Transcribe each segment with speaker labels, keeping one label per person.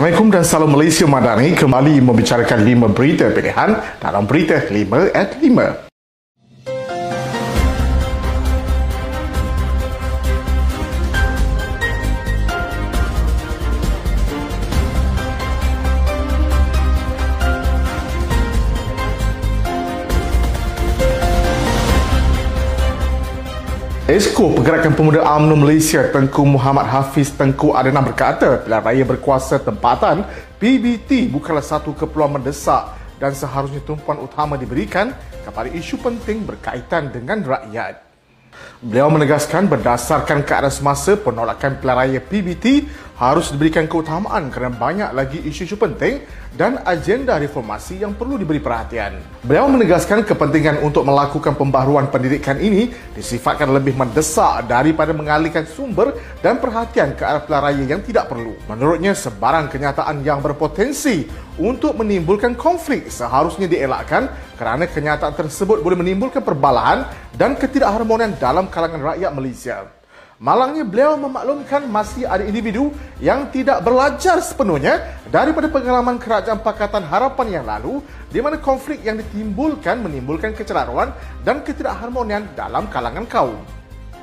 Speaker 1: Assalamualaikum dan salam Malaysia Madani kembali membicarakan lima berita pilihan dalam berita 5 at 5. Esko Pergerakan Pemuda UMNO Malaysia Tengku Muhammad Hafiz Tengku Adena berkata pilihan raya berkuasa tempatan PBT bukanlah satu keperluan mendesak dan seharusnya tumpuan utama diberikan kepada isu penting berkaitan dengan rakyat. Beliau menegaskan berdasarkan keadaan semasa penolakan pilihan raya PBT harus diberikan keutamaan kerana banyak lagi isu-isu penting dan agenda reformasi yang perlu diberi perhatian. Beliau menegaskan kepentingan untuk melakukan pembaharuan pendidikan ini disifatkan lebih mendesak daripada mengalihkan sumber dan perhatian ke arah pilihan raya yang tidak perlu. Menurutnya, sebarang kenyataan yang berpotensi untuk menimbulkan konflik seharusnya dielakkan kerana kenyataan tersebut boleh menimbulkan perbalahan dan ketidakharmonian dalam kalangan rakyat Malaysia. Malangnya beliau memaklumkan masih ada individu yang tidak belajar sepenuhnya daripada pengalaman kerajaan Pakatan Harapan yang lalu di mana konflik yang ditimbulkan menimbulkan kecelaruan dan ketidakharmonian dalam kalangan kaum.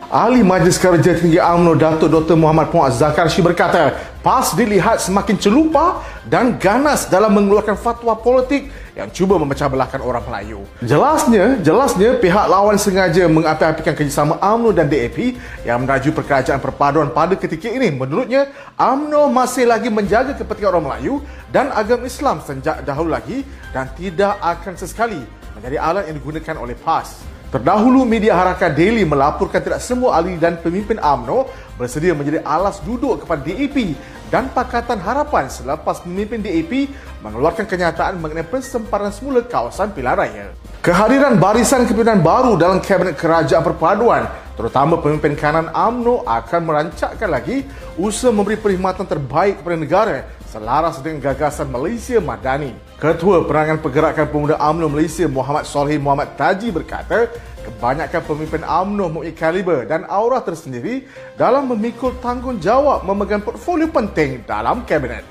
Speaker 1: Ahli Majlis Kerja Tinggi UMNO Datuk Dr. Muhammad Puan Zakarshi berkata, PAS dilihat semakin celupa dan ganas dalam mengeluarkan fatwa politik yang cuba memecah belahkan orang Melayu. Jelasnya, jelasnya pihak lawan sengaja mengapi-apikan kerjasama UMNO dan DAP yang meneraju perkerajaan perpaduan pada ketika ini. Menurutnya, UMNO masih lagi menjaga kepentingan orang Melayu dan agama Islam sejak dahulu lagi dan tidak akan sesekali menjadi alat yang digunakan oleh PAS. Terdahulu media Harakat Daily melaporkan tidak semua ahli dan pemimpin AMNO bersedia menjadi alas duduk kepada DAP dan Pakatan Harapan selepas pemimpin DAP mengeluarkan kenyataan mengenai persemparan semula kawasan pilihan raya. Kehadiran barisan kepimpinan baru dalam Kabinet Kerajaan Perpaduan terutama pemimpin kanan AMNO akan merancakkan lagi usaha memberi perkhidmatan terbaik kepada negara selaras dengan gagasan Malaysia Madani. Ketua Perangan Pergerakan Pemuda UMNO Malaysia Muhammad Solhi Muhammad Taji berkata, kebanyakan pemimpin UMNO mempunyai kaliber dan aura tersendiri dalam memikul tanggungjawab memegang portfolio penting dalam kabinet.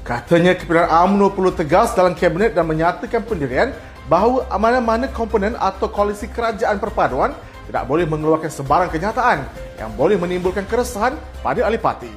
Speaker 1: Katanya kepimpinan UMNO perlu tegas dalam kabinet dan menyatakan pendirian bahawa mana-mana komponen atau koalisi kerajaan perpaduan tidak boleh mengeluarkan sebarang kenyataan yang boleh menimbulkan keresahan pada ahli parti.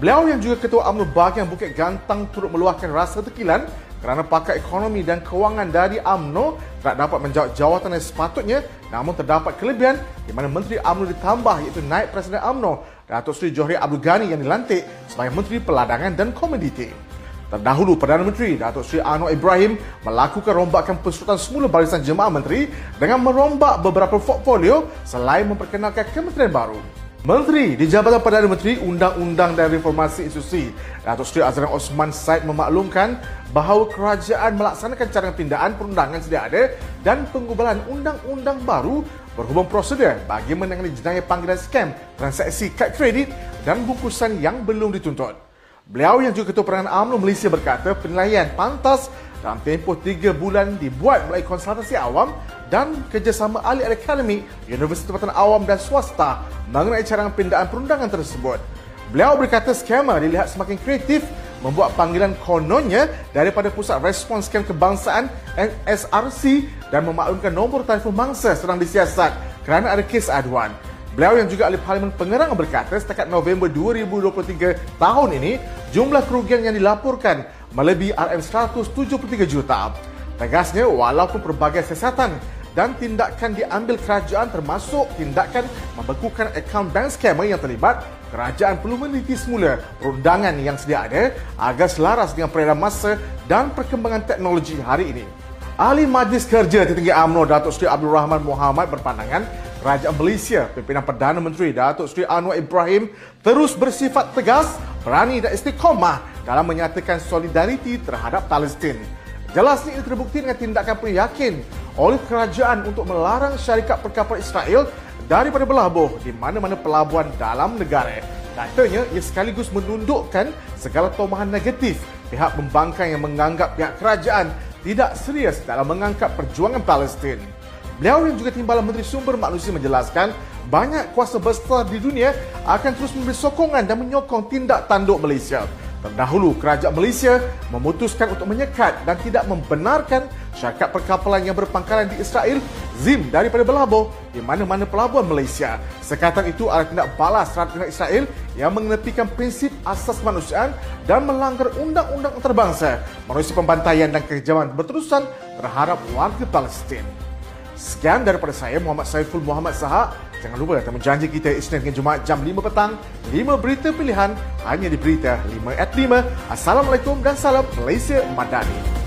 Speaker 1: Beliau yang juga Ketua UMNO bahagian Bukit Gantang turut meluahkan rasa tekilan kerana pakar ekonomi dan kewangan dari UMNO tak dapat menjawab jawatan yang sepatutnya namun terdapat kelebihan di mana Menteri UMNO ditambah iaitu naik Presiden UMNO Datuk Seri Johri Abdul Ghani yang dilantik sebagai Menteri Peladangan dan Komoditi. Terdahulu Perdana Menteri Datuk Seri Anwar Ibrahim melakukan rombakan pensurutan semula barisan jemaah menteri dengan merombak beberapa portfolio selain memperkenalkan kementerian baru. Menteri di Jabatan Perdana Menteri Undang-Undang dan Reformasi Institusi Datuk Seri Azran Osman Said memaklumkan bahawa kerajaan melaksanakan carangan pindaan perundangan sedia ada dan pengubahan undang-undang baru berhubung prosedur bagi menangani jenayah panggilan skam transaksi kad kredit dan bungkusan yang belum dituntut. Beliau yang juga Ketua Perangan UMNO Malaysia berkata penilaian pantas dalam tempoh tiga bulan dibuat melalui konsultasi awam dan kerjasama ahli akademik Universiti Tempatan Awam dan Swasta mengenai carangan pindaan perundangan tersebut. Beliau berkata skamer dilihat semakin kreatif membuat panggilan kononnya daripada Pusat Respons Skam Kebangsaan NSRC dan memaklumkan nombor telefon mangsa sedang disiasat kerana ada kes aduan. Beliau yang juga ahli parlimen pengerang berkata setakat November 2023 tahun ini, jumlah kerugian yang dilaporkan melebihi RM173 juta. Tegasnya, walaupun pelbagai siasatan dan tindakan diambil kerajaan termasuk tindakan membekukan akaun bank scammer yang terlibat, kerajaan perlu meneliti semula perundangan yang sedia ada agar selaras dengan peredaran masa dan perkembangan teknologi hari ini. Ahli Majlis Kerja Tertinggi UMNO Datuk Seri Abdul Rahman Muhammad berpandangan Kerajaan Malaysia, pimpinan Perdana Menteri Datuk Seri Anwar Ibrahim terus bersifat tegas, berani dan istiqomah dalam menyatakan solidariti terhadap Palestin. Jelasnya ini terbukti dengan tindakan penuh yakin oleh kerajaan untuk melarang syarikat perkapal Israel daripada berlabuh di mana-mana pelabuhan dalam negara. Katanya ia sekaligus menundukkan segala tomahan negatif pihak pembangkang yang menganggap pihak kerajaan tidak serius dalam mengangkat perjuangan Palestin. Beliau yang juga Timbalan Menteri Sumber Manusia menjelaskan banyak kuasa besar di dunia akan terus memberi sokongan dan menyokong tindak tanduk Malaysia. Terdahulu, kerajaan Malaysia memutuskan untuk menyekat dan tidak membenarkan syarikat perkapalan yang berpangkalan di Israel ZIM daripada berlabuh di mana-mana pelabuhan Malaysia. Sekatan itu adalah tindak balas terhadap tindak Israel yang mengenepikan prinsip asas manusiaan dan melanggar undang-undang antarabangsa, manusia pembantaian dan kekejaman berterusan terhadap warga Palestin. Sekian daripada saya, Muhammad Saiful Muhammad Sahak. Jangan lupa temu janji kita Isnin hingga Jumaat jam 5 petang. 5 berita pilihan hanya di Berita 5 at 5. Assalamualaikum dan salam Malaysia Madani.